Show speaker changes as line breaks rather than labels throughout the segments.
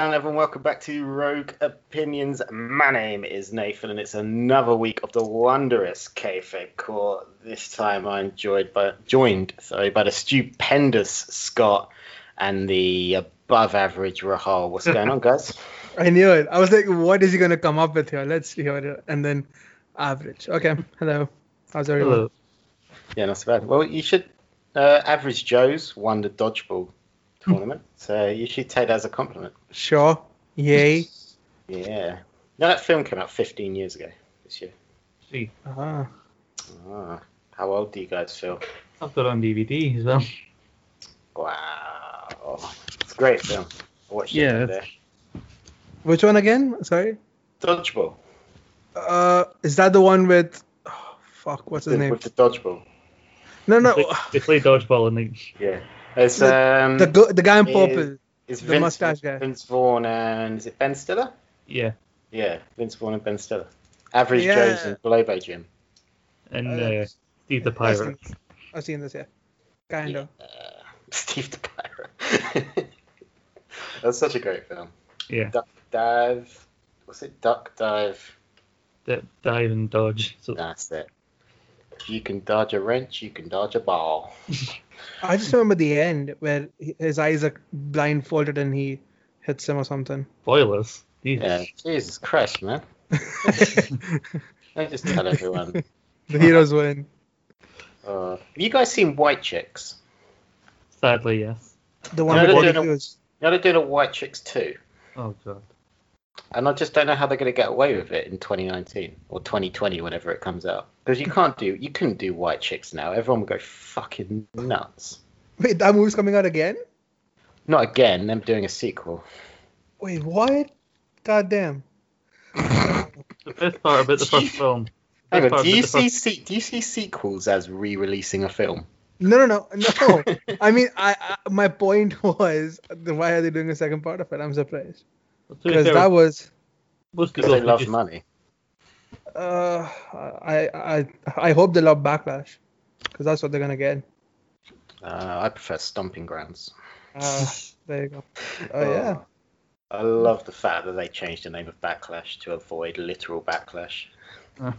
What's going on, everyone? Welcome back to Rogue Opinions. My name is Nathan, and it's another week of the wondrous Kayfabe Court. This time, I'm joined by joined, sorry, by the stupendous Scott and the above-average Rahul. What's going on, guys?
I knew it. I was like, what is he gonna come up with here? Let's hear it. And then average. Okay. Hello. How's everyone?
Hello.
Yeah, not so bad. Well, you should. Uh, average Joe's won the dodgeball tournament, so you should take that as a compliment.
Sure. Yay.
Yeah. No, that film came out 15 years ago this year.
See,
Ah.
Ah, how old do you guys feel?
I've got it on DVD as well.
Wow, it's a great film. I watched it
Yeah,
the other
it's-
day.
Which one again? Sorry.
Dodgeball.
Uh, is that the one with? Oh, fuck. What's his
The-
name?
With the dodgeball.
No, no.
They, they play dodgeball and they,
Yeah. It's um.
The go- the guy in purple.
is
the
Vince,
mustache guy.
Vince Vaughn and is it Ben Stiller?
yeah,
Yeah, Vince Vaughn and Ben Stiller. Average
Yeah.
Joe's and Globo Gym.
and
Uh,
uh, Steve the
I've
Pirate.
seen- I've seen this. Yeah. Kind of.
Uh, Steve the Pirate. That's such a great film.
Yeah,
Duck Dive. What's it? Duck Dive.
D- dive and dodge. So
That's it. If you can dodge a wrench, you can dodge a ball.
I just remember the end where his eyes are blindfolded and he hits him or something.
spoilers. Jesus.
Yeah, Jesus Christ, man. I just tell everyone.
The heroes win.
Uh, have you guys seen White Chicks?
Sadly, yes.
The one
No,
with
no,
Bobby
no, no.
Hughes.
Now they're doing a White Chicks 2.
Oh god.
And I just don't know how they're going to get away with it in 2019 or 2020, whenever it comes out. Because you can't do, you couldn't do White Chicks now. Everyone would go fucking nuts.
Wait, that movie's coming out again?
Not again. Them doing a sequel.
Wait, what? God damn.
The best part about the first film. the
Hang on. Do you see,
first-
se- do you see sequels as re-releasing a film?
No, no, no, no. I mean, I, I my point was, why are they doing a second part of it? I'm surprised
to be
because
fair,
that was,
most
Because
people
they love
just,
money.
uh, I, I, I hope they love backlash, because that's what they're gonna get.
Uh, I prefer Stomping Grounds.
Uh, there you go. Oh yeah.
I love the fact that they changed the name of Backlash to avoid literal backlash.
oh,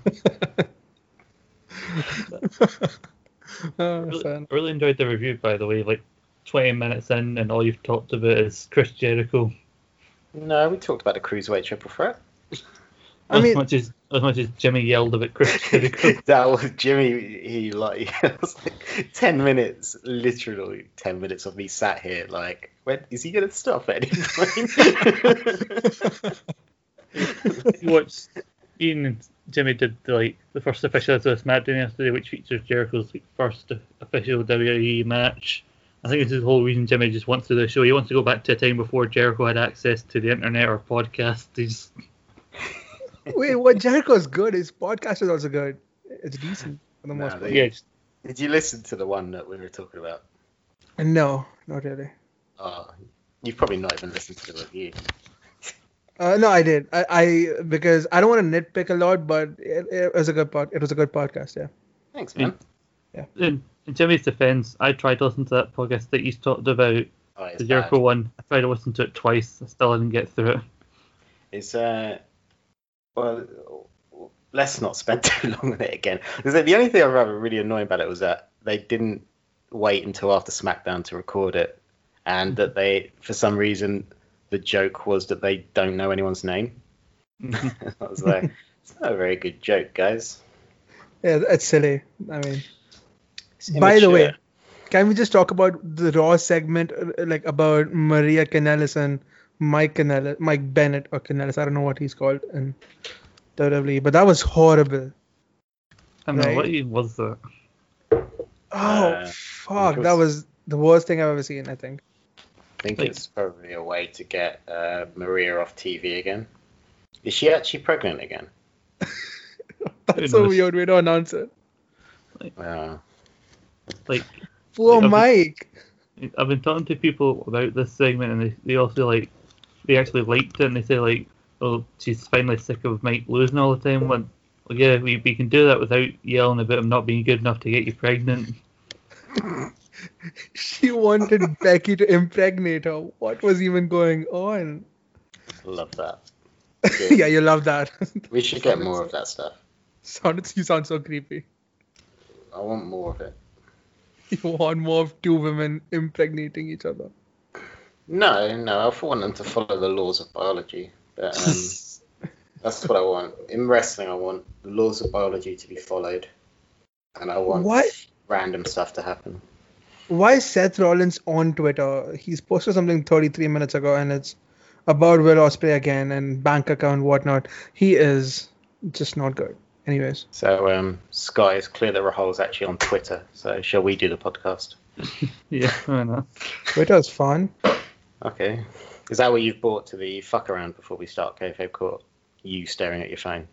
Really. I really enjoyed the review, by the way. Like 20 minutes in, and all you've talked about is Chris Jericho.
No, we talked about the cruiserweight triple threat.
I
as
mean-
much as as much as Jimmy yelled about Chris Jericho.
that was Jimmy. He like it was like ten minutes, literally ten minutes of me sat here like, when is he gonna stop at any point?
you watched Ian and Jimmy did like the first official episode of SmackDown yesterday, which features Jericho's like, first official WWE match. I think this is the whole reason Jimmy just wants to do the show. He wants to go back to a time before Jericho had access to the internet or podcast. He's
Wait, what? Jericho's good. His podcast is also good. It's decent for the
Nah,
most part.
yeah, just,
Did you listen to the one that we were talking about?
No, not really.
Oh, you've probably not even listened to the review.
Uh, no, I did. I, I because I don't want to nitpick a lot, but it, it was a good pod. It was a good podcast. Yeah.
Thanks, man.
In, in Jimmy's defense, I tried to listen to that podcast that he's talked about,
Oh, it's
the
bad.
Jericho one. I tried to listen to it twice. I still didn't get through it.
It's uh, well, let's not spend too long on it again. Because the only thing I found really annoying about it was that they didn't wait until after SmackDown to record it, and that they, for some reason, the joke was that they don't know anyone's name. I was like, it's not a very good joke, guys.
Yeah, it's silly. I mean,
It's
by the way, can we just talk about the Raw segment, uh, like about Maria Kanellis and Mike Kanellis, Mike Bennett or Kanellis? I don't know what he's called in WWE, but that was horrible.
I don't
Right.
what was that.
Oh
Uh,
fuck,
it
that
was-
was the worst thing I've ever seen. I think.
I think
like-
it's probably a way to get uh, Maria off TV again. Is she actually pregnant again?
That's so weird. We don't announce it.
Uh,
Like
Poor
Like,
Mike.
I've been talking to people about this segment, and they, they also like they actually liked it, and they say like, "Oh, she's finally sick of Mike losing all the time." When, well, yeah, we, we can do that without yelling about him not being good enough to get you pregnant.
she wanted Becky to impregnate her. What was even going on?
Love that.
yeah, you love that.
We should get more of that stuff.
Sounded, you sound so creepy.
I want more of it.
You want more of two women impregnating each other.
No, no, I want them to follow the laws of biology. But um, that's what I want. In wrestling, I want the laws of biology to be followed, and I want
What?
random stuff to happen.
Why is Seth Rollins on Twitter? He's posted something 33 minutes ago, and it's about Will Ospreay again and bank account whatnot. He is just not good. Anyways,
So, um, Sky is clear that Rahul's actually on Twitter. So, shall we do the podcast?
Yeah, I know.
Twitter is fun.
Okay. Is that what you've brought to the fuck around before we start kayfabe court? You staring at your phone.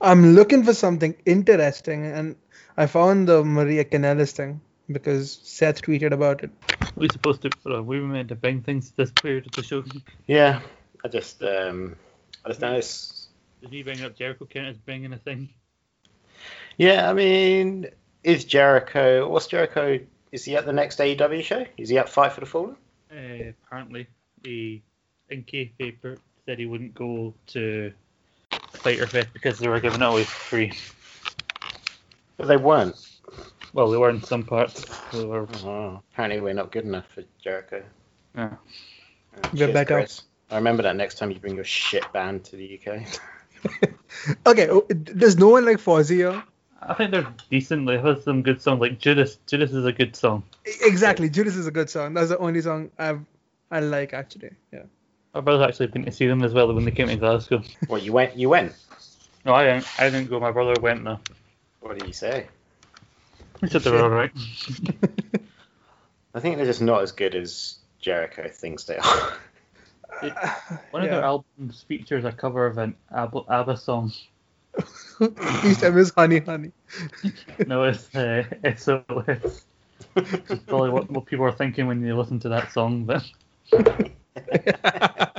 I'm looking for something interesting, and I found the Maria Kanellis thing because Seth tweeted about it.
We supposed to, uh, we were meant to bring things to this period of the show.
Yeah, I just, um, I just noticed.
Did he bring up Jericho count as bringing a thing?
Yeah, I mean, is Jericho? What's Jericho? Is he at the next AEW show? Is he at Fight for the Fallen?
Uh, apparently, he in paper said he wouldn't go to Fyter Fest because they were giving it away for free.
But they weren't.
Well, they were in some parts. They were.
Oh, apparently, we're not good enough for Jericho.
Yeah.
Uh,
We're
cheers,
better.
Chris. I remember that next time you bring your shit band to the UK.
Okay, oh, does no one like Fozzy
I think they're decent. They have some good songs like Judas. Judas is a good song.
Exactly, Judas is a good song. That's the only song I've I like actually. Yeah.
My brother's actually been to see them as well when they came to Glasgow.
Well, you went. You went.
No, I didn't. I didn't go. My brother went though.
What did he say?
He said they were alright.
I think they're just not as good as Jericho thinks they are.
One of their albums features a cover of an ABBA, ABBA song.
Each time is honey, honey.
No, it's uh, SOS. It's probably what, what people are thinking when you listen to that song. But
yeah.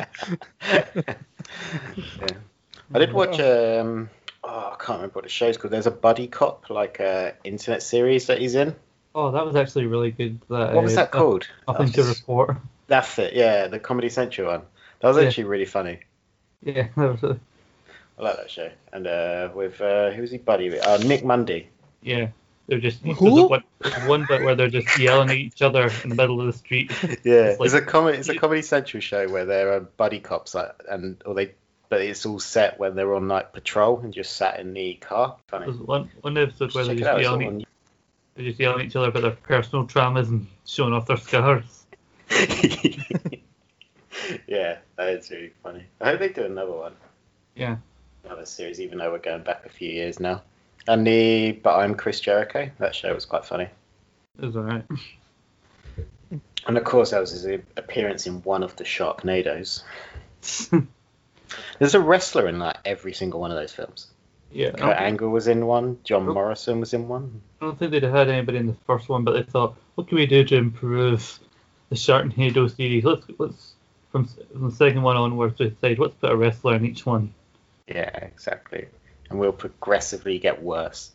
I did watch. Um, oh, I can't remember what the show's called. There's a buddy cop like uh, internet series that he's in.
oh, that was actually really good. That,
What was
uh,
that called?
Nothing to report.
That's it. Yeah, the Comedy Central one. That was
Yeah.
actually really funny.
Yeah, that was really,
I like that show. And uh, with uh, who's he buddy with? Uh, Nick Mundy.
yeah. They're just
Who?
one, there's one bit where they're just yelling at each other in the middle of the street.
Yeah,
It's like-
it's a comedy. It's a Comedy Central show where they're uh, buddy cops, like, and or they, but it's all set when they're on night patrol and just sat in the car. Funny.
There's one one episode where they're just
out.
Yelling, at- they're just yelling at each other about their personal traumas and showing off their scars.
yeah, that is really funny. I hope they do another one,
Yeah.
another series, even though we're going back a few years now. And the But I'm Chris Jericho. That show was quite funny.
It was alright.
And of course, that was his appearance in one of the Sharknadoes. There's a wrestler in like every single one of those films.
Yeah.
Kurt Angle was in one. John
Oh.
Morrison was in one.
I don't think they'd had anybody in the first one, but they thought, what can we do to improve the Sharknado series? Let's let's from, from the second one onwards, we decide let's put a wrestler in each one.
Yeah, exactly. And we'll progressively get worse.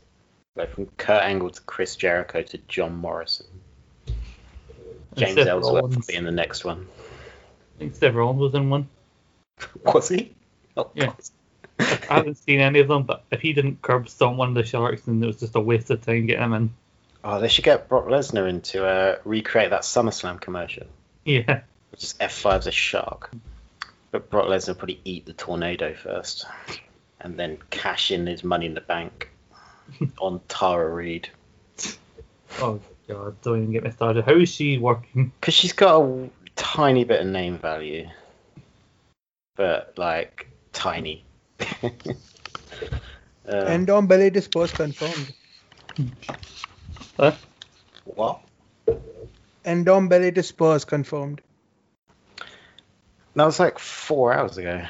Go from Kurt Angle to Chris Jericho to John Morrison. James
Seth
Ellsworth will be in the next one.
I think Seth Rollins was in one.
Was he? Oh,
Yeah. I haven't seen any of them, but if he didn't curb stomp one of the sharks, then it was just a waste of time getting him in.
Oh, they should get Brock Lesnar in to uh, recreate that SummerSlam commercial.
Yeah.
Which is F5's a shark. But Brock Lesnar will probably eat the tornado first. And then cash in his money in the bank on Tara Reid.
Oh god, don't even get me started. How is she working?
Because she's got a tiny bit of name value. But, like, tiny. uh,
And on Bellet is post confirmed.
Huh?
what?
Ndombele is Spurs confirmed.
That was like four hours ago.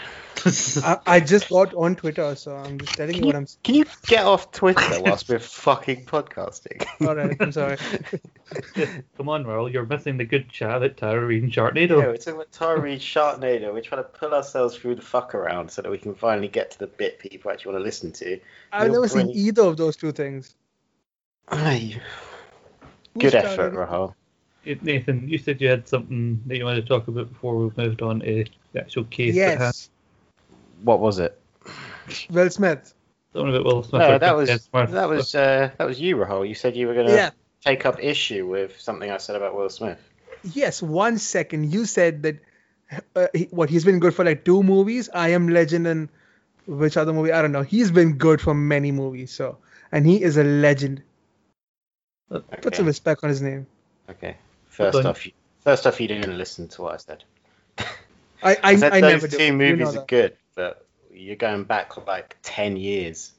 I, I just got on Twitter, so I'm just telling you what I'm. s-
Can you get off Twitter whilst we're fucking podcasting?
All right, I'm sorry.
Come on, Merle, you're missing the good chat at Tara Reid and
Yeah, we're talking about Tara Reid Sharknado. We're trying to pull ourselves through the fuck around so that we can finally get to the bit people actually want to listen to.
I've
You're
never seen either of those two things.
Aye.
Who
Good
started
effort,
it?
Rahul.
It- Nathan, you said you had something that you wanted to talk about before we moved on to the actual case. at hand.
Yes.
What was it?
Will Smith.
Something about Will Smith.
No,
or
that was
Chris Hemsworth.
that was uh, that was you, Rahul. You said you were gonna
Yeah.
take up issue with something I said about Will Smith.
Yes. One second. You said that. Uh, he, what he's been good for like two movies. I Am Legend and which other movie? I don't know. He's been good for many movies. So and he is a legend. Put some respect on his name.
Okay. First
Hold
off, you, first off, you didn't listen to what I said.
I I,
I said
I
those
never
two
do. You
movies
know
are good, but you're going back like ten years.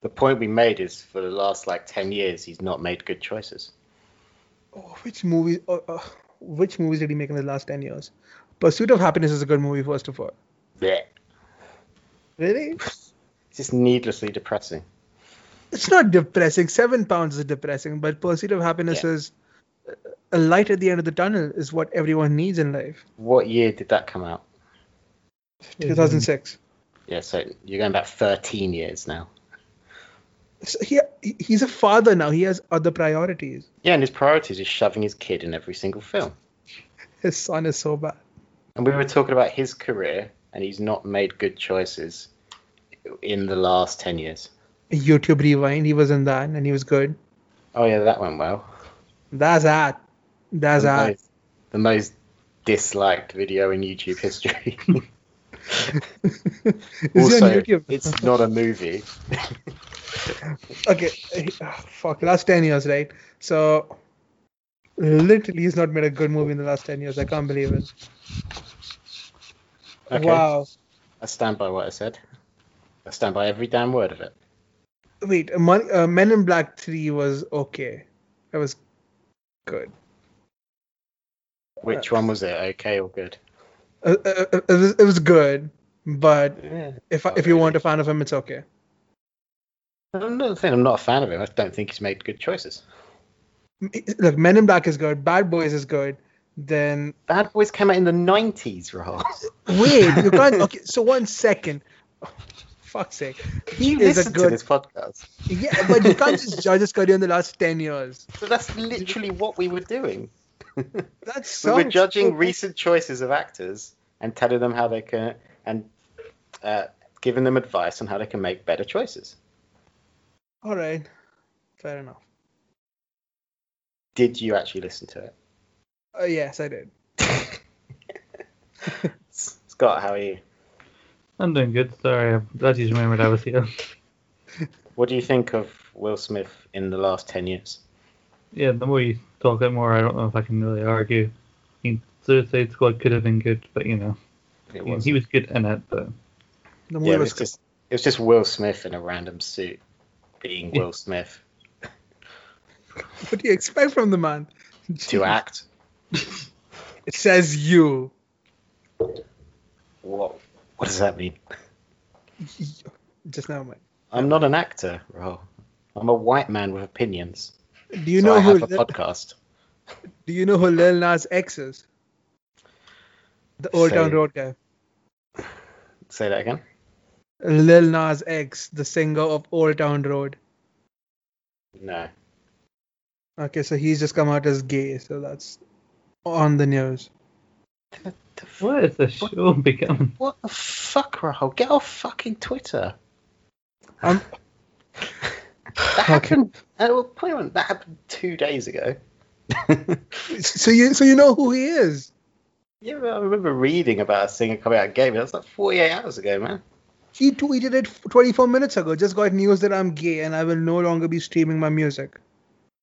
The point we made is for the last like ten years, he's not made good choices.
Oh, which movie? Uh, uh, which movies did he make in the last ten years? Pursuit of Happiness is a good movie, first of all.
Yeah.
Really?
It's just needlessly depressing.
It's not depressing. Seven pounds is depressing, but Pursuit of Happiness
Yeah.
is uh, a light at the end of the tunnel. Is what everyone needs in life.
What year did that come out?
2006.
Yeah, so you're going back 13 years now.
So he, he- he's a father now. He has other priorities.
Yeah, and his priorities is shoving his kid in every single film.
His son is so bad.
And we were talking about his career, and he's not made good choices in the last 10 years.
YouTube Rewind. He was in that, and he was good.
Oh, yeah, that went well.
That's that. That's
the,
that.
most, the most disliked video in YouTube history. Also,
on YouTube?
it's not a movie.
okay. ah, Fuck. Last ten years, right? So, literally, he's not made a good movie in the last ten years. I can't believe it.
Okay.
Wow.
I stand by what I said. I stand by every damn word of it.
Wait, Mon- uh, Men in Black 3 was okay. It was good.
Which one was it? Okay or good?
Uh, uh, uh, it, was, it was good, but
Yeah.
if if you
really.
weren't a fan of him, it's okay.
I'm not saying I'm not a fan of him. I don't think he's made good choices.
Look, Men in Black is good. Bad Boys is good. Then
Bad Boys came out in the 90s, Rahul.
wait, you can't. Okay, so one second. Fuck's sake. He is a good.
this podcast.
Yeah, but you can't just judge his career in the last ten years.
So that's literally what we were doing.
That's so
we were judging recent choices of actors and telling them how they can and uh, giving them advice on how they can make better choices.
All right, fair enough.
Did you actually listen to it?
Uh, yes, I did.
Scott, how are you?
I'm doing good. Sorry, I'm glad you remembered I was here.
What do you think of Will Smith in the last 10 years?
Yeah, the more you talk it more, I don't know if I can really argue. I mean, Suicide Squad could have been good, but you know,
It
he-
was.
he was good in it. But
The
yeah, it
was
was just it was just Will Smith in a random suit being
Yeah.
Will Smith
What do you expect from the man?
to act.
It says you.
What what does that mean?
Just now, man.
I'm not an actor, Rahul. I'm a white man with opinions.
Do you
so
know
I
who?
have a
Lil-
podcast.
do you know who Lil Nas X is? The Old
Say
Town. Road guy.
Say that again.
Lil Nas X, the singer of Old Town Road.
No.
Okay, so he's just come out as gay, so that's on the news.
The- the f-
what is this show becoming?
What the fuck, Rahul? Get off fucking Twitter.
Um,
that happened. Uh, well, wait a minute, that happened two days ago.
so you so you know who he is.
yeah, I remember reading about a singer coming out gay, that's like 48 hours ago, man.
He tweeted it 24 minutes ago. Just got news that I'm gay and I will no longer be streaming my music.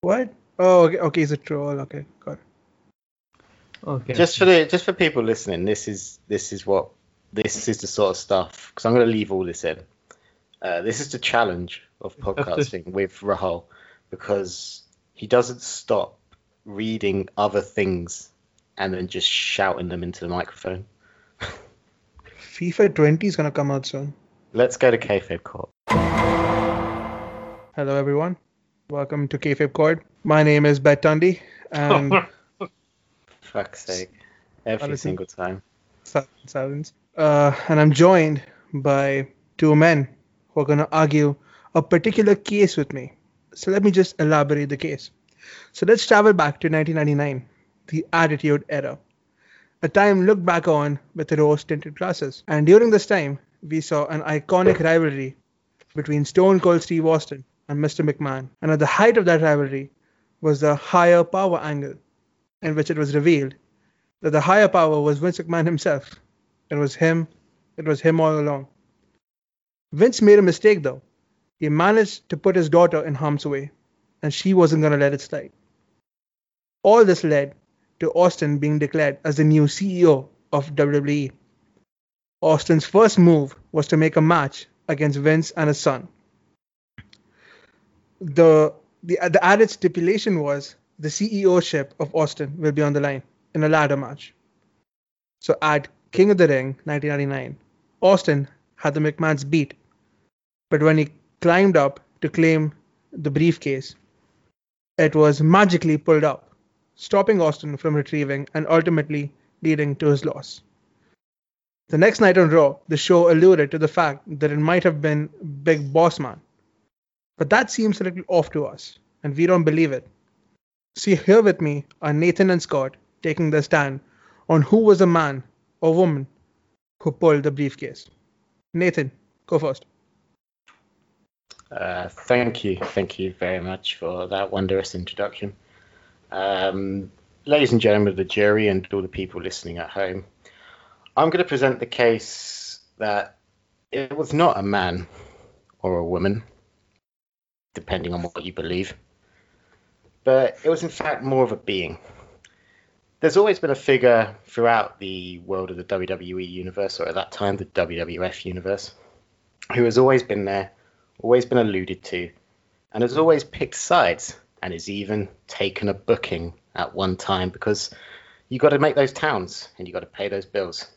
What? Oh, okay. Okay, he's a troll. Okay, got it.
Okay.
Just for the just for people listening, this is this is what this is the sort of stuff. Because I'm going to leave all this in. Uh, this is the challenge of podcasting with Rahul because he doesn't stop reading other things and then just shouting them into the microphone.
FIFA 20 is gonna come out soon.
Let's go to Kayfabe Court.
Hello, everyone. Welcome to Kayfabe Court. My name is Bet Tundi, and
Fuck's sake. Every
Honestly.
single time.
Sil- silence. Uh, and I'm joined by two men who are going to argue a particular case with me. So let me just elaborate the case. So let's travel back to 1999, the Attitude Era, a time looked back on with rose tinted glasses. And during this time, we saw an iconic rivalry between Stone Cold Steve Austin and Mr. McMahon. And at the height of that rivalry was the higher power angle, in which it was revealed that the higher power was Vince McMahon himself. It was him. It was him all along. Vince made a mistake though. He managed to put his daughter in harm's way, and she wasn't going to let it slide. All this led to Austin being declared as the new CEO of WWE. Austin's first move was to make a match against Vince and his son. The, the, the added stipulation was the CEO ship of Austin will be on the line in a ladder match. So at King of the Ring 1999, Austin had the McMahon's beat, but when he climbed up to claim the briefcase, it was magically pulled up, stopping Austin from retrieving and ultimately leading to his loss. The next night on Raw, the show alluded to the fact that it might have been Big Boss Man. But that seems a little off to us, and we don't believe it. See, here with me are Nathan and Scott taking the stand on who was the man or woman who pulled the briefcase. Nathan, go first.
Uh, thank you, thank you very much for that wondrous introduction. Um, ladies and gentlemen of the jury and all the people listening at home, I'm going to present the case that it was not a man or a woman, depending on what you believe, but it was in fact more of a being. There's always been a figure throughout the world of the WWE universe, or at that time the WWF universe, who has always been there always been alluded to, and has always picked sides, and has even taken a booking at one time because you got to make those towns and you got to pay those bills.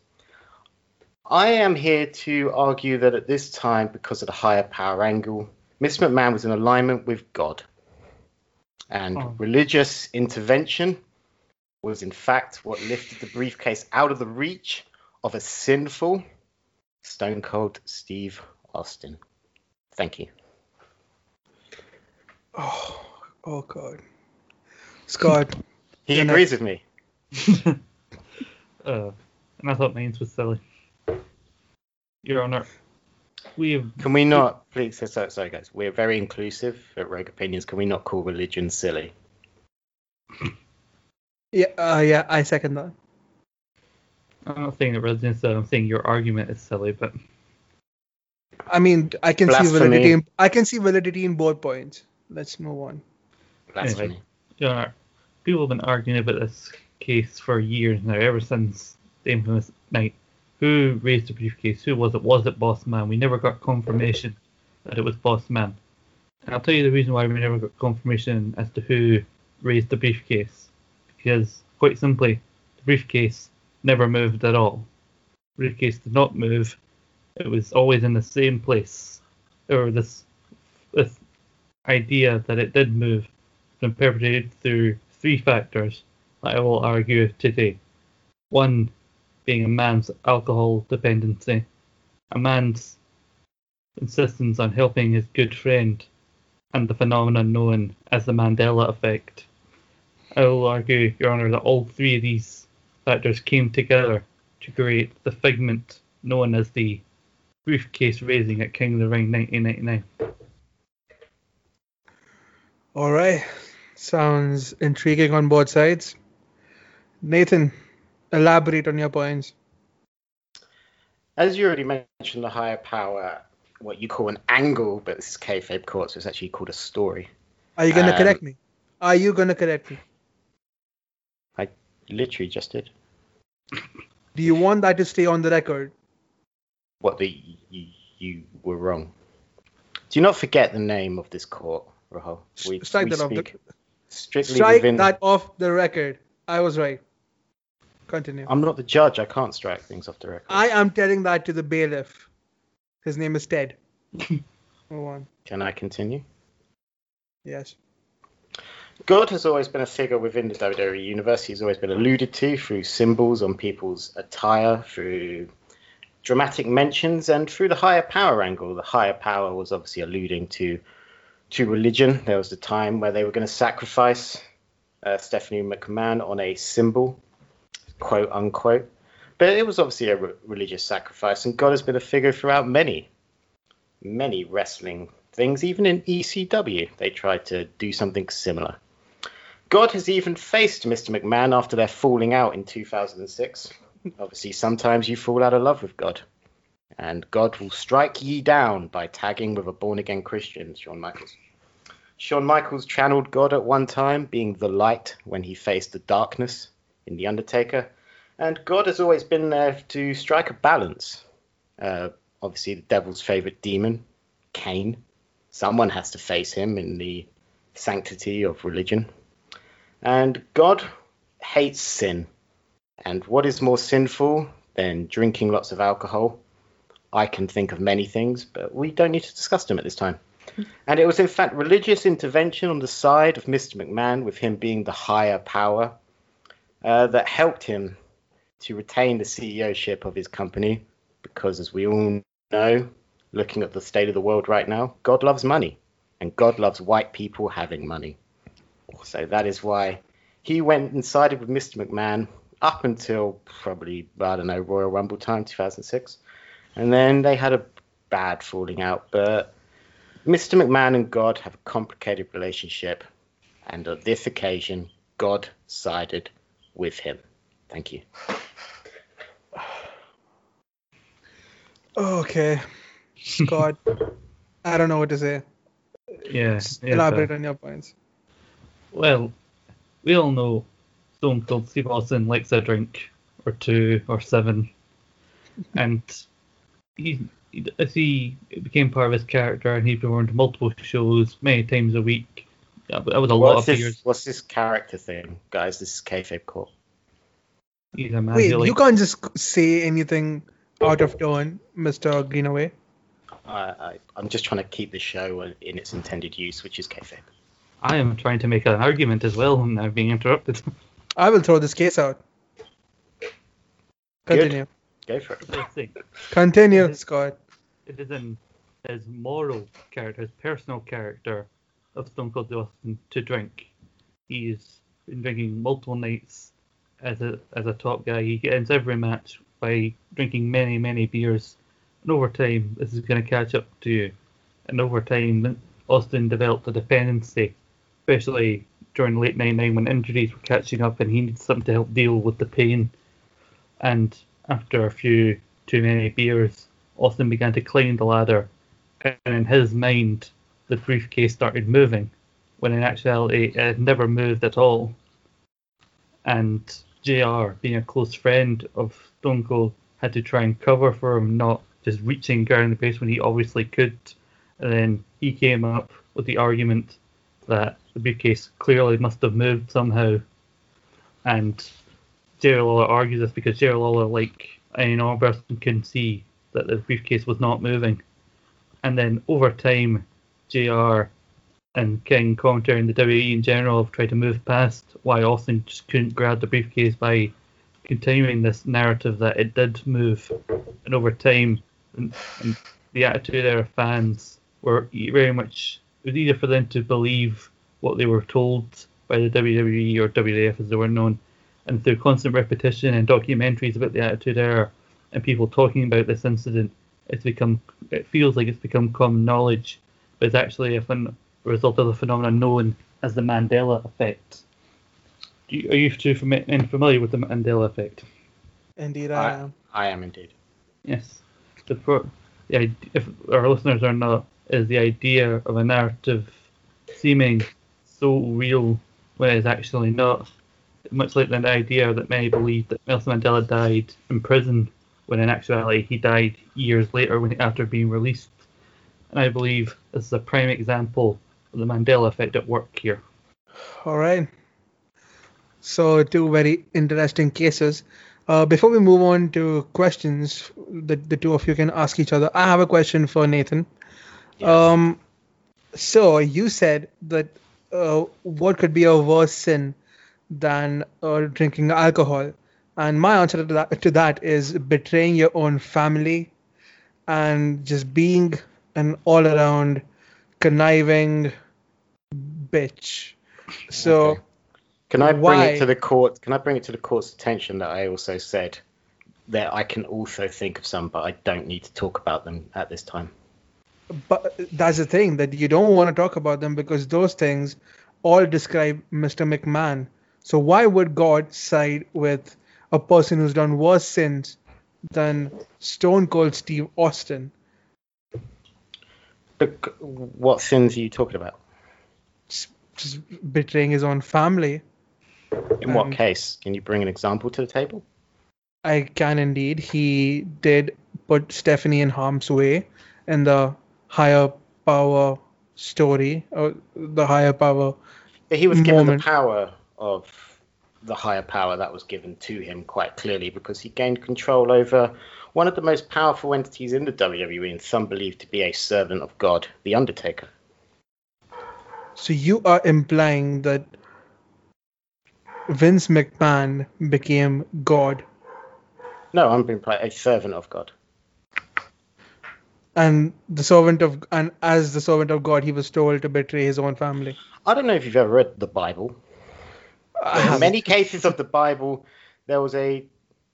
I am here to argue that at this time, because of the higher power angle, Mr. McMahon was in alignment with God. And oh. religious intervention was, in fact, what lifted the briefcase out of the reach of a sinful, stone cold Steve Austin. Thank you.
Oh, oh God. Scott.
he agrees with me.
uh, and I thought mine was silly. Your Honor, we have.
Can we not, please? Sorry, sorry, guys. We're very inclusive at Rogue Opinions. Can we not call religion silly?
Yeah, uh, yeah, I second that.
I'm not saying that religion is silly. I'm saying your argument is silly, but
I mean, I can Blasphemy. see validity. In, I can see validity in both points. Let's move on.
Blasphemy.
Yeah, people have been arguing about this case for years now, ever since the infamous night. Who raised the briefcase? Who was it? Was it Boss Man? We never got confirmation that it was Boss Man. And I'll tell you the reason why we never got confirmation as to who raised the briefcase. Because, quite simply, the briefcase never moved at all. The briefcase did not move it was always in the same place, or this this idea that it did move been perpetrated through three factors that I will argue today. One being a man's alcohol dependency, a man's insistence on helping his good friend, and the phenomenon known as the Mandela effect. I will argue, Your Honour, that all three of these factors came together to create the figment known as the briefcase raising at King of the Ring 1999.
All right. Sounds intriguing on both sides. Nathan, elaborate on your points.
As you already mentioned, the higher power, what you call an angle, but this is kayfabe court, so it's actually called a story.
Are you going to um, correct me? Are you going to correct me?
I literally just did.
Do you want that to stay on the record?
what the you, you were wrong. Do not forget the name of this court, Rahul.
We, strike we that off the strictly strike within... that off the record. I was right. Continue.
I'm not the judge. I can't strike things off the record.
I am telling that to the bailiff. His name is Ted. On.
Can I continue?
Yes.
God has always been a figure within the WWE universe. He's always been alluded to through symbols on people's attire, through dramatic mentions, and through the higher power angle. The higher power was obviously alluding to to religion. There was a time where they were going to sacrifice uh, Stephanie McMahon on a symbol, quote unquote. But it was obviously a re- religious sacrifice, and God has been a figure throughout many, many wrestling things. Even in ECW, they tried to do something similar. God has even faced Mr. McMahon after their falling out in 2006. Obviously, sometimes you fall out of love with God, and God will strike ye down by tagging with a born again Christian, Shawn Michaels. Shawn Michaels channeled God at one time, being the light when he faced the darkness in The Undertaker. And God has always been there to strike a balance. Uh, obviously, the devil's favorite demon, Kane. Someone has to face him in the sanctity of religion. And God hates sin. And what is more sinful than drinking lots of alcohol? I can think of many things, but we don't need to discuss them at this time. And it was, in fact, religious intervention on the side of Mr. McMahon, with him being the higher power, uh, that helped him to retain the CEOship of his company. Because, as we all know, looking at the state of the world right now, God loves money, and God loves white people having money. So that is why he went and sided with Mr. McMahon up until probably, I don't know, Royal Rumble time, 2006. And then they had a bad falling out. But Mr. McMahon and God have a complicated relationship. And on this occasion, God sided with him. Thank you.
Okay, Scott. I don't know what to say.
Yeah.
Just
yeah,
elaborate
fair.
on your points.
Well, we all know Stone Cold Steve Austin likes a drink or two or seven, and he, he as he became part of his character and he performed multiple shows many times a week. That, that was a lot
What's
of
this,
years.
what's this character thing, guys? This is kayfabe court.
He's a man
Wait,
who
you can't just say anything out of turn, Mr. Greenaway.
I, I, I'm just trying to keep the show in its intended use, which is kayfabe.
I am trying to make an argument as well, and I'm being interrupted.
I will throw this case out. Continue.
Go for it.
Continue,
Mhm.
Scott.
it is in his moral character, his personal character of Stone Cold Austin to drink. He's been drinking multiple nights as a as a top guy. He ends every match by drinking many many beers, and over time this is going to catch up to you. And over time, Austin developed a dependency, especially during late '99 when injuries were catching up and he needed something to help deal with the pain. And after a few too many beers, Austin began to climb the ladder, and in his mind, the briefcase started moving, when in actuality it had never moved at all. And JR, being a close friend of Stone Cold, had to try and cover for him not just reaching down the base when he obviously could. And then he came up with the argument that the briefcase clearly must have moved somehow. And Jerry Lawler argues this because Jerry Lawler, like any normal person, can see that the briefcase was not moving. And then over time, JR and King commentary and the WWE in general have tried to move past why Austin just couldn't grab the briefcase by continuing this narrative that it did move. And over time, and, and the attitude of fans were very much it was easier for them to believe what they were told by the WWE or WWF as they were known, and through constant repetition and documentaries about the Attitude Era and people talking about this incident, it's become it feels like it's become common knowledge, but it's actually a, phen- result of the phenomenon known as the Mandela effect. Do you, are you two fami- and familiar with the Mandela effect?
Indeed, I
I-
am.
I am indeed.
Yes. The, pro- the id- if our listeners are not, is the idea of a narrative seeming so real when it is actually not. Much like the idea that many believe that Nelson Mandela died in prison, when in actuality he died years later when after being released. And I believe this is a prime example of the Mandela effect at work here.
All right. So, two very interesting cases. Uh, before we move on to questions that the two of you can ask each other, I have a question for Nathan.
Yes.
Um, so you said that uh, what could be a worse sin than uh, drinking alcohol? And my answer to that, to that is betraying your own family and just being an all-around conniving bitch. So
Okay. Can I bring
Why?
it to the court? Can I bring it to the court's attention that I also said that I can also think of some, but I don't need to talk about them at this time.
but that's the thing that you don't want to talk about them because those things all describe Mr. McMahon. So why would God side with a person who's done worse sins than Stone Cold Steve Austin?
What sins are you talking about?
Just, just betraying his own family.
In what
Um,
case? Can you bring an example to the table?
I can indeed. He did put Stephanie in harm's way in the higher power story, or the higher power.
Yeah, He was given
moment.
the power of the higher power that was given to him quite clearly because he gained control over one of the most powerful entities in the WWE and some believe to be a servant of God, The Undertaker.
So you are implying that Vince McMahon became God,
No, I'm being played a servant of God.
and the servant of, and as the servant of God, he was told to betray his own family.
I don't know if you've ever read the Bible. In many cases of the Bible, there was a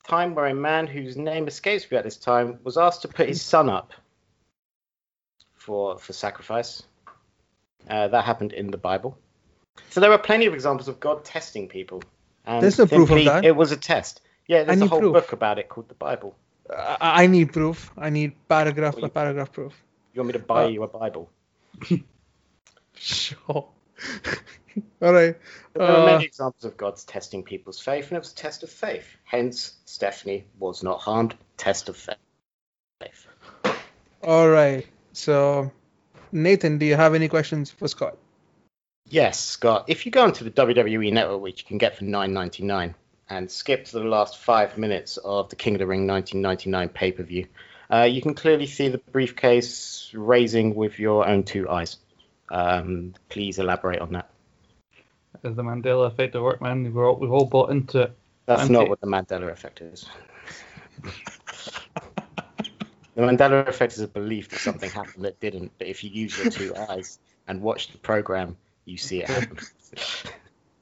time where a man whose name escapes me at this time was asked to put his son up for for sacrifice. Uh, that happened in the Bible. So there are plenty of examples of God testing people. And
There's no proof of that.
It was a test. Yeah, there's a whole
proof.
book about it called the Bible.
I, I need proof. I need paragraph
Well,
by paragraph proof.
You want me to buy
Uh,
you a Bible?
Sure. All right.
There are
Uh,
many examples of God's testing people's faith, and it was a test of faith. Hence, Stephanie was not harmed. Test of faith.
all right. So, Nathan, do you have any questions for Scott?
Yes, Scott. If you go onto the WWE Network, which you can get for nine ninety nine, and skip to the last five minutes of the King of the Ring 1999 pay per view, uh, you can clearly see the briefcase raising with your own two eyes. Um, please elaborate on that.
As the Mandela effect at work, man, we've all, we've all bought into it.
That's
Okay.
not what the Mandela effect is. the Mandela effect is a belief that something happened that didn't, but if you use your two eyes and watch the program, you see it happen.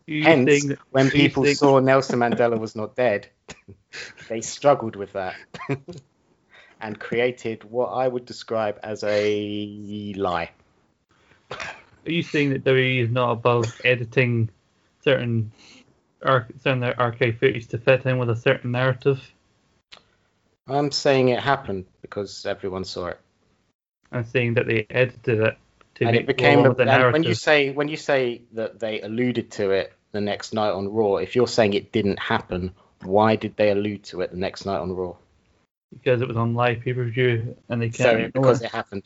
Hence,
that-
when people
saying-
saw Nelson Mandela was not dead, they struggled with that and created what I would describe as a lie.
Are you saying that WWE is not above editing certain ar- certain archive footage to fit in with a certain narrative?
I'm saying it happened because everyone saw it.
I'm saying that they edited it to
and
make
it became a, and
narrative.
when you say when you say that they alluded to it the next night on Raw, if you're saying it didn't happen, why did they allude to it the next night on Raw?
because it was on live pay per view and they can't ignore
because
it
happened.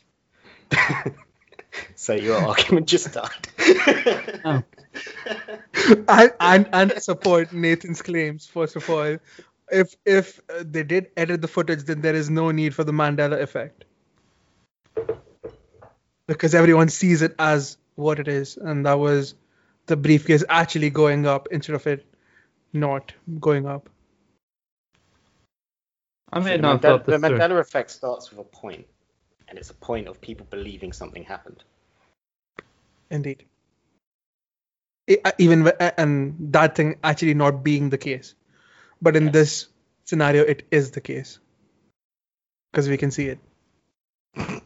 so your argument just died.
Oh.
and, and and support Nathan's claims. First of all, if if uh, they did edit the footage, then there is no need for the Mandela effect because everyone sees it as what it is, and that was the briefcase actually going up instead of it not going up.
I may
the
not have
Mandela,
thought
the. Mandela effect starts with a point, and it's a point of people believing something happened.
Indeed. I- I- even and that thing actually not being the case, but in
Yes.
this scenario, it is the case because we can see it.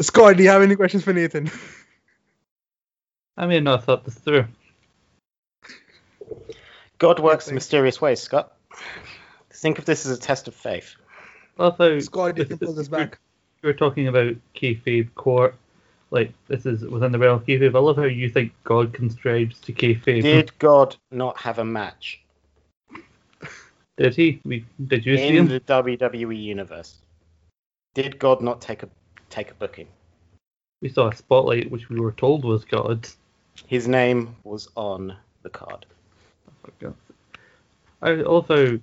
Scott, do you have any questions for Nathan?
I may not have thought this through.
God works in mysterious ways, Scott. Think of this as a test of faith.
Love how
Scott, you
this-
can pull this
we're-
back.
We're talking about kayfabe court, like this is within the realm of kayfabe. I love how you think God contribes to kayfabe.
Did God not have a match
Did he? We did you see him in
the WWE universe? Did God not take a take a booking?
We saw a spotlight, which we were told was God.
His name was on the card.
Oh, for God's sake. I also how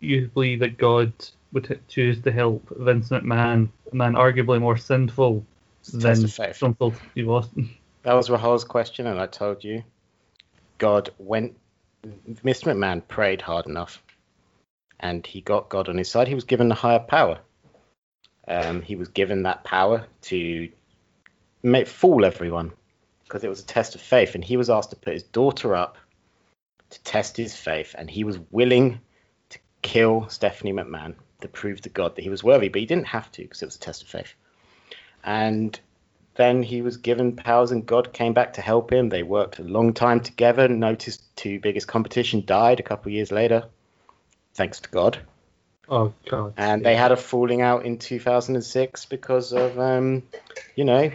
you believe that God would choose to help Vince McMahon, a man arguably more sinful
It's a test
than. Stone Steve Austin.
That was Rahul's question, and I told you. God went. Mr. McMahon prayed hard enough, and he got God on his side. He was given the higher power. Um, he was given that power to make fool everyone because it was a test of faith, and he was asked to put his daughter up to test his faith, and he was willing to kill Stephanie McMahon to prove to God that he was worthy, but he didn't have to because it was a test of faith. And then he was given powers, and God came back to help him. They worked a long time together. Noticed two biggest competition died a couple of years later, thanks to God.
Oh god.
And they had a falling out in 2006 because of, um, you know,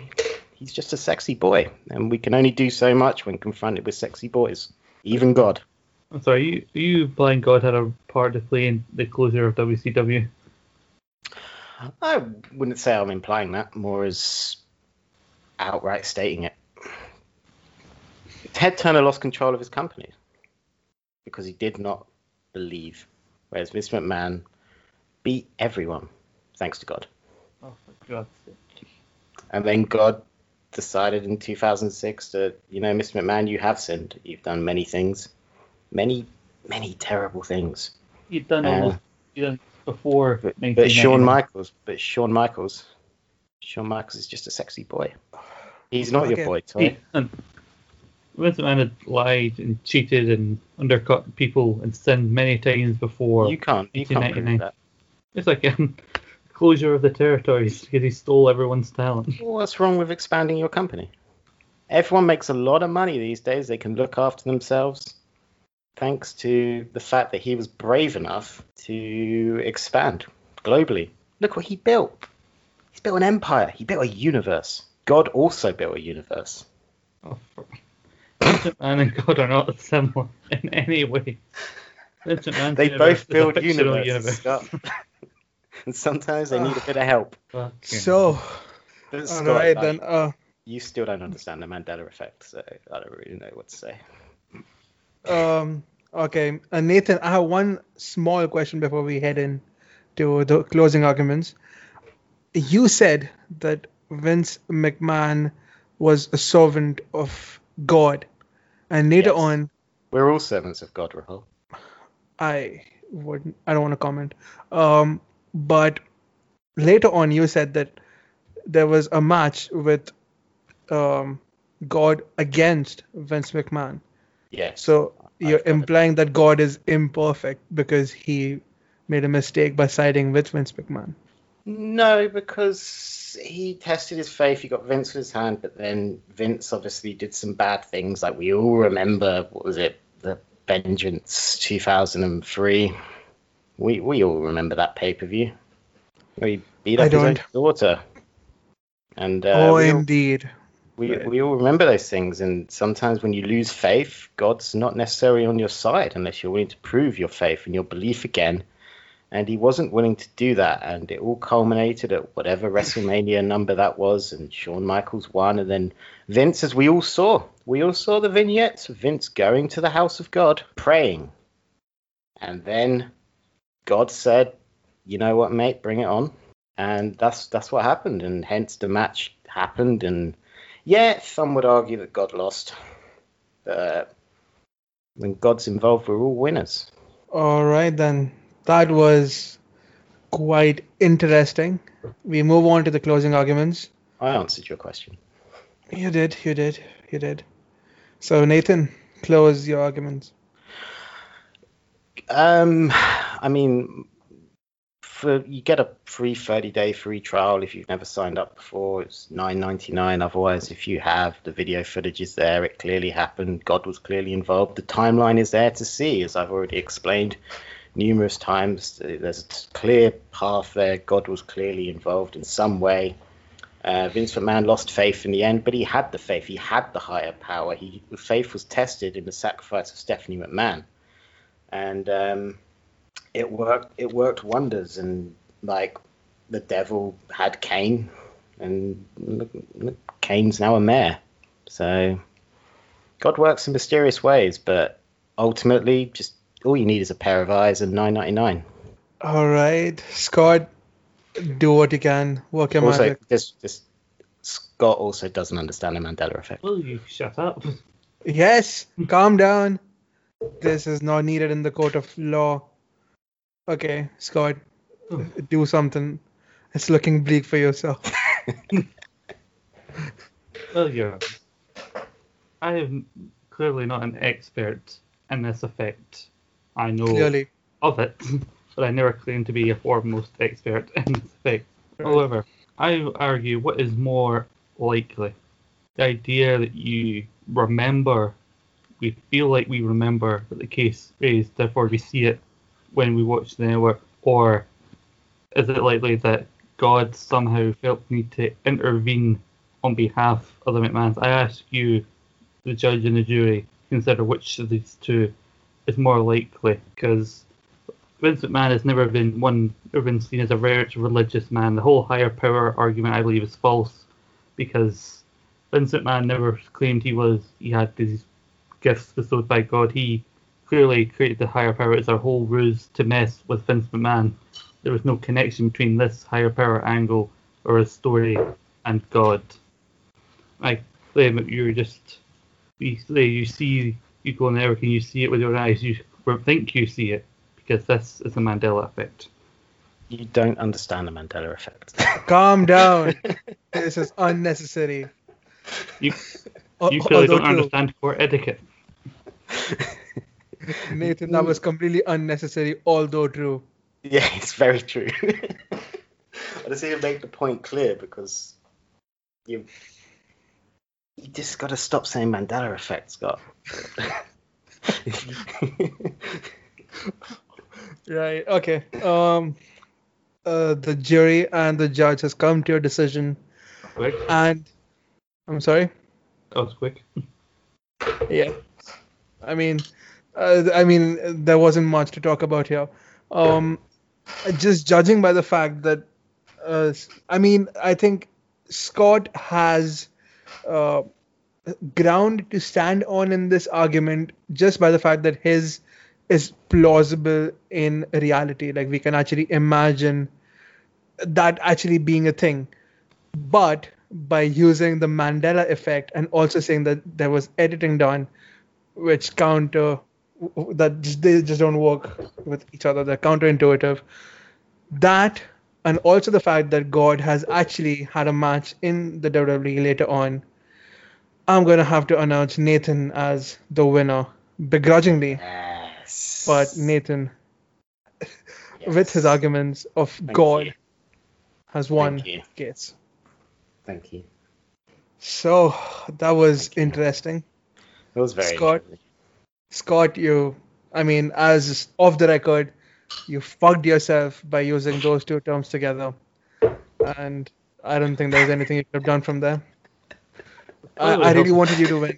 he's just a sexy boy, and we can only do so much when confronted with sexy boys, even God.
I'm sorry. You are you implying God had a part to play in the closure of WCW?
I wouldn't say I'm implying that, more as outright stating it. Ted Turner lost control of his company because he did not believe, whereas Vince McMahon beat everyone, thanks to God.
Oh, for God's sake.
And then God decided in 2006 that, you know, Mr. McMahon, you have sinned. You've done many things, many, many terrible things.
You've done
Uh,
almost you done before
But, but Shawn Michaels, but Shawn Michaels, Shawn Michaels is just a sexy boy. He's not
Okay.
your boy,
He,
Toy.
and Vince McMahon had lied and cheated and undercut people and sinned many times before.
You can't, you can't prove that.
It's like um, closure of the territories because he stole everyone's talent.
Well, What's wrong with expanding your company? Everyone makes a lot of money these days. They can look after themselves thanks to the fact that he was brave enough to expand globally. Look what he built. He's built an empire. He built a universe. God also built a universe.
Oh, for... Vince and God are not similar in any way. Vince McMahon's
They both
is a
build
fictional
universes. Scott. and sometimes they need a bit of help.
Fucking-
So,
But Scott,
right
like,
then. Uh,
You still don't understand the Mandela effect, so I don't really know what to say.
Um, okay, uh, Nathan, I have one small question before we head in to the closing arguments. You said that Vince McMahon was a servant of God, and later
Yes.
on,
We're all servants of God, Rahul.
I would I don't want to comment. Um, but later on, you said that there was a match with um, God against Vince McMahon.
Yes.
So you're implying that God is imperfect because he made a mistake by siding with Vince McMahon.
No, because he tested his faith. He got Vince with his hand, but then Vince obviously did some bad things. Like we all remember, what was it? The Vengeance 2003. We we all remember that pay per view. He beat
I
up his own
don't.
daughter. And uh,
oh,
we, all,
indeed.
We,
Right.
we all remember those things. And sometimes when you lose faith, God's not necessarily on your side unless you're willing to prove your faith and your belief again and he wasn't willing to do that and it all culminated at whatever wrestlemania number that was and Shawn michaels won and then vince as we all saw we all saw the vignettes of vince going to the house of god praying and then god said you know what mate bring it on and that's that's what happened and hence the match happened and yeah some would argue that god lost but when god's involved we're all winners
All right then. That was quite interesting. We move on to the closing arguments.
i answered your question
You did, you did, you did. So Nathan, close your arguments.
Um, I mean, for you get a free 30 day free trial if you've never signed up before. It's 9.99. Otherwise, if you have, the video footage is there. It clearly happened. God was clearly involved. The timeline is there to see, as I've already explained numerous times. There's a clear path there. God was clearly involved in some way. Uh, Vince McMahon lost faith in the end, but he had the faith. He had the higher power. He faith was tested in the sacrifice of Stephanie McMahon and um, it worked. It worked wonders. And like the devil had Kane, and look, look, Kane's now a mayor. So God works in mysterious ways, but ultimately, just all you need is a pair of eyes and nine ninety nine.
All right, Scott, do what you can. Work your
Also,
magic.
this this Scott also doesn't understand the Mandela effect.
Will you shut up?
Yes, calm down. This is not needed in the court of law. Okay, Scott, hmm. do something. It's looking bleak for yourself.
Well, yeah. I am clearly not an expert in this effect. I know
Clearly.
of it, but I never claim to be a foremost expert in this effect.
Right.
However, I argue what is more likely the idea that you remember, we feel like we remember that the case raised, therefore we see it when we watch the network, or is it likely that God somehow felt the need to intervene on behalf of the McMahons? I ask you, the judge and the jury, consider which of these two is more likely, because Vince McMahon has never been one, never been seen as a very religious man. The whole higher power argument, I believe, is false, because Vince McMahon never claimed he was he had these gifts bestowed by God. He clearly created the higher power as our whole ruse to mess with Vince McMahon. There was no connection between this higher power angle or his story and God. I claim that you're just you say you see you go on the and you see it with your eyes. You think you see it because this is the Mandela effect.
You don't understand the Mandela effect.
Calm down. this is unnecessary.
You
oh,
you oh,
clearly
don't understand core etiquette.
Nathan, that was completely unnecessary, although true.
yeah, it's very true. I just need to make the point clear because you you just got to stop saying Mandela effect, Scott.
Right. Okay. Um, uh, the jury and the judge has come to a decision,
Quick,
and I'm sorry.
that was quick.
Yeah. I mean, uh, I mean, there wasn't much to talk about here. Um, just judging by the fact that, uh, I mean, I think Scott has uh, ground to stand on in this argument just by the fact that his is plausible in reality. Like we can actually imagine that actually being a thing. But by using the Mandela effect and also saying that there was editing done, which counter that just, they just don't work with each other. They're counterintuitive. That and also the fact that God has actually had a match in the WWE later on. I'm gonna have to announce Nathan as the winner, begrudgingly,
yes.
but Nathan, with his arguments of
Thank
God,
you.
has won
Thank you.
case.
Thank you.
So that was interesting.
It was very
Scott?
interesting.
Scott, you, I mean, as off the record, you fucked yourself by using those two terms together. And I don't think there's anything you could have done from there. I, I really wanted you to win.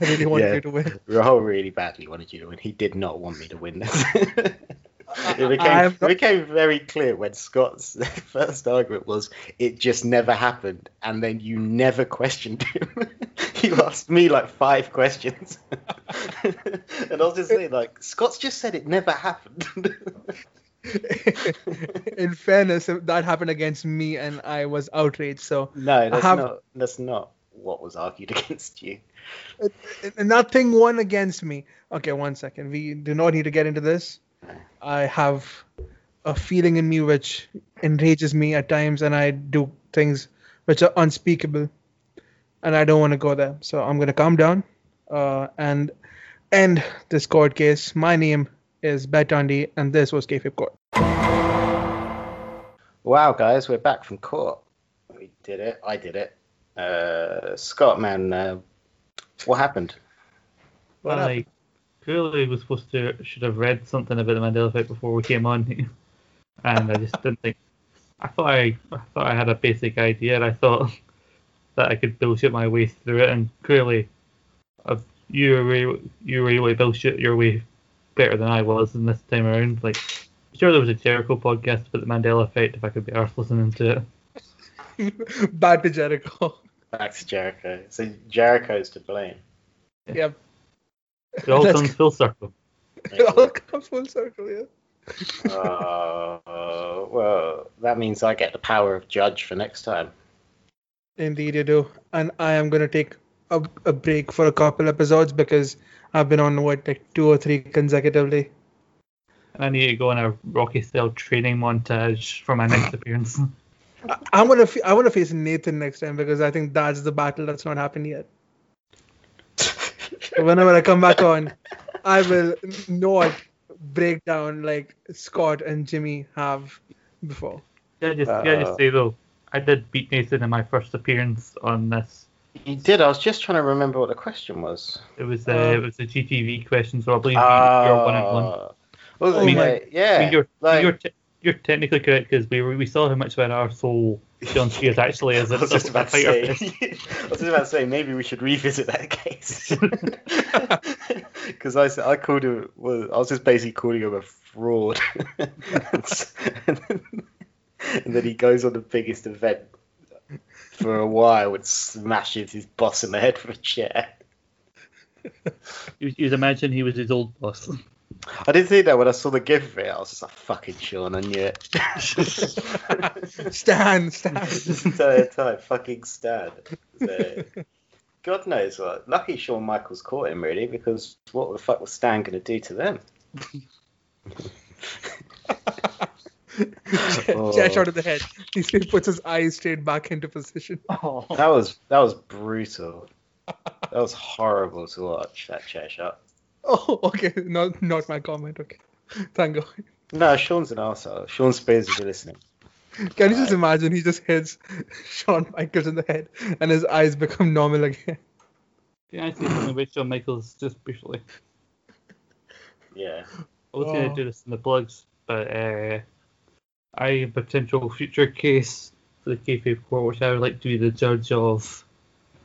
I really wanted
Yeah.
you to win.
Rahul really badly wanted you to win. He did not want me to win this. It, became, it became very clear when Scott's first argument was it just never happened, and then you never questioned him. you asked me like five questions, and I was just saying like Scott's just said it never happened.
In fairness, that happened against me, and I was outraged. So
no, that's
have-
not that's not what was argued against you.
nothing won against me. Okay, one second. We do not need to get into this. I have a feeling in me which enrages me at times, and I do things which are unspeakable, and I don't want to go there. So I'm gonna calm down uh, and end this court case. My name is Betandi, and this was Kayfabe Court.
Wow, guys, we're back from court. We did it. I did it. Uh, Scott, man, uh, what happened?
What
Well, I clearly was supposed to should have read something about the Mandela effect before we came on, and I just didn't think. I thought I, I thought I had a basic idea, and I thought that I could bullshit my way through it, and clearly, uh, you were able- you were able to bullshit your way better than I was in this time around. Like, I'm sure there was a Jericho podcast about the Mandela effect. If I could be arsed listening to it.
Back to Jericho.
Back to Jericho. So Jericho's to blame.
Yep.
It all
Let's
comes full circle.
It all comes full circle, yeah.
Uh, well, that means I get the power of judge for next time.
Indeed, you do. And I am going to take a, a break for a couple episodes because I've been on, what, like two or three consecutively.
And I need to go on a Rocky style training montage for my next appearance.
I, I want to I want to face Nathan next time because I think that's the battle that's not happened yet. Whenever I come back on, I will not break down like Scott and Jimmy have before.
Yeah, just yeah,
Uh.
just say though, I did beat Nathan in my first appearance on this.
You did. I was just trying to remember what the question was.
It was uh,
Uh.
it was the GTV question, so I believe you- you're one and one.
Was
Oh
it?
my-
yeah.
I mean, you're
like,
you're, te- you're technically correct because we we saw how much of an arsehole Shawn Spears actually is.
I was just about to say. I was just about to say maybe we should revisit that case because I I called him. Well, I was just basically calling him a fraud, and, then, and then he goes on the biggest event for a while and smashes his boss in the head with a chair.
You, you'd imagine he was his old boss.
I didn't think that when I saw the gif of it. I was just like, "Fucking Shawn, I knew it."
Stan, Stan.
This entire time, fucking Stan. So, God knows what. Lucky Shawn Michaels caught him really, because what the fuck was Stan gonna do to them? Oh.
Chair shot in the head. He still puts his eyes straight back into position.
Oh.
That was that was brutal. That was horrible to watch. That chair shot.
Oh, okay. Not not my comment. Okay. Thank God.
No, Shawn's an arsehole. Shawn Spears, if you're listening.
Can you just imagine he just hits Shawn Michaels in the head and his eyes become normal again?
Yeah, I see something about Shawn Michaels just briefly.
Yeah.
I was
Oh.
going to do this in the plugs, but uh, I have a potential future case for the kayfabe court, which I would like to be the judge of.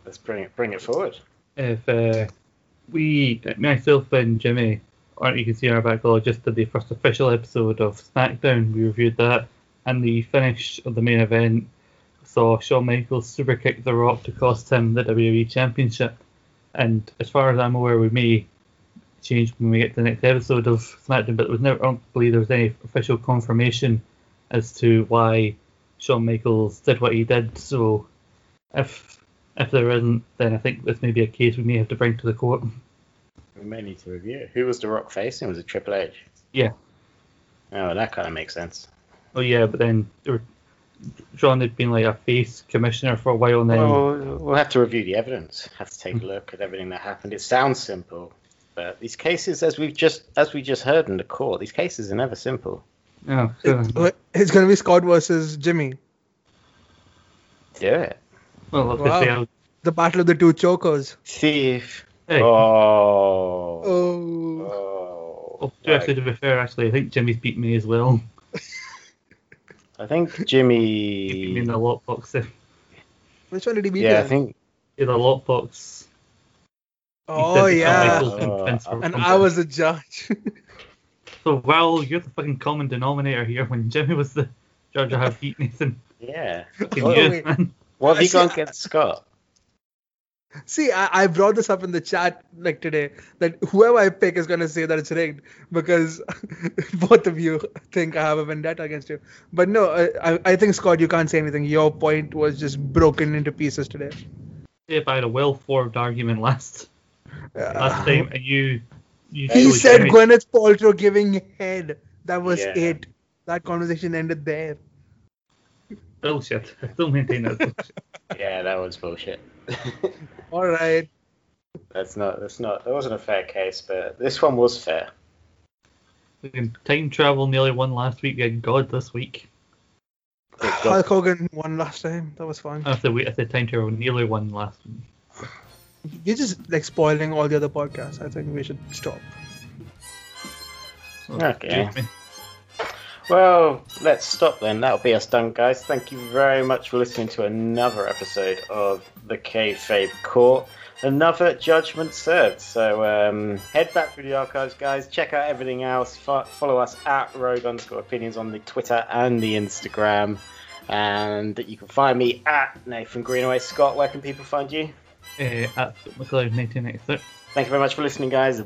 Let's bring it bring it forward.
If uh, we, myself and Jimmy, or you can see our backlog, just did the first official episode of SmackDown. We reviewed that, and the finish of the main event saw Shawn Michaels super kick The Rock to cost him the WWE Championship. And as far as I'm aware, we may change when we get to the next episode of SmackDown, but there was never, I don't believe there was any official confirmation as to why Shawn Michaels did what he did. So if if there isn't, then I think this may be a case we may have to bring to the court.
We may need to review it. Who was the Rock facing? Was it Triple H?
Yeah.
Oh, that kind of makes sense.
Oh yeah, but then there were, John had been like a face commissioner for a while, and then
Well, we'll have to review the evidence. Have to take a hmm. look at everything that happened. It sounds simple, but these cases, as we've just as we just heard in the court, these cases are never simple.
yeah, so-
It- uh, It's gonna be Scott versus Jimmy.
Do it,
Oh, well,
Wow.
I
The battle of the two chokers.
thief.
hey,
Oh.
Oh.
Oh.
oh, to actually to be fair, actually, I think Jimmy's beat me as well.
I think
He beat me
Jimmy.
in the lockbox.
Which one did he beat?
Yeah, I think.
In the lockbox.
Oh
He said that
yeah.
Shawn and uh, Vince
And I was a judge.
So well, you're the fucking common denominator here. When Jimmy was the judge, I have beat Nathan.
Yeah.
Fucking oh,
What,
you,
wait.
man.
what have you
See,
gone
I-
against Scott?
See, I, I brought this up in the chat like today that whoever I pick is gonna say that it's rigged because both of you think I have a vendetta against you. But no, I, I- I think Scott, you can't say anything. Your point was just broken into pieces today.
If I had a well-formed argument last last uh, time, and you, you
He said
Jimmy-
Gwyneth Paltrow giving head. That was
Yeah.
it. That conversation ended there.
Bullshit. I still maintain that. bullshit.
Yeah, that was bullshit.
All right.
that's not. That's not. That wasn't a fair case, but this one was fair.
Time travel nearly won last week. We God this week.
Hulk Hogan won last time. That was fun.
I have to wait. I said time travel nearly won last week.
You're just like spoiling all the other podcasts. I think we should stop.
So,
Okay. Well, let's stop then. That'll be us done, guys. Thank you very much for listening to another episode of the Kayfabe Court. Another judgment served. So um, head back through the archives, guys. Check out everything else. Fo- follow us at Rogue underscore opinions on the Twitter and the Instagram. And you can find me at Nathan Greenaway. Scott, where can people find you?
Uh, at McLeod 1996.
Thank you very much for listening, guys.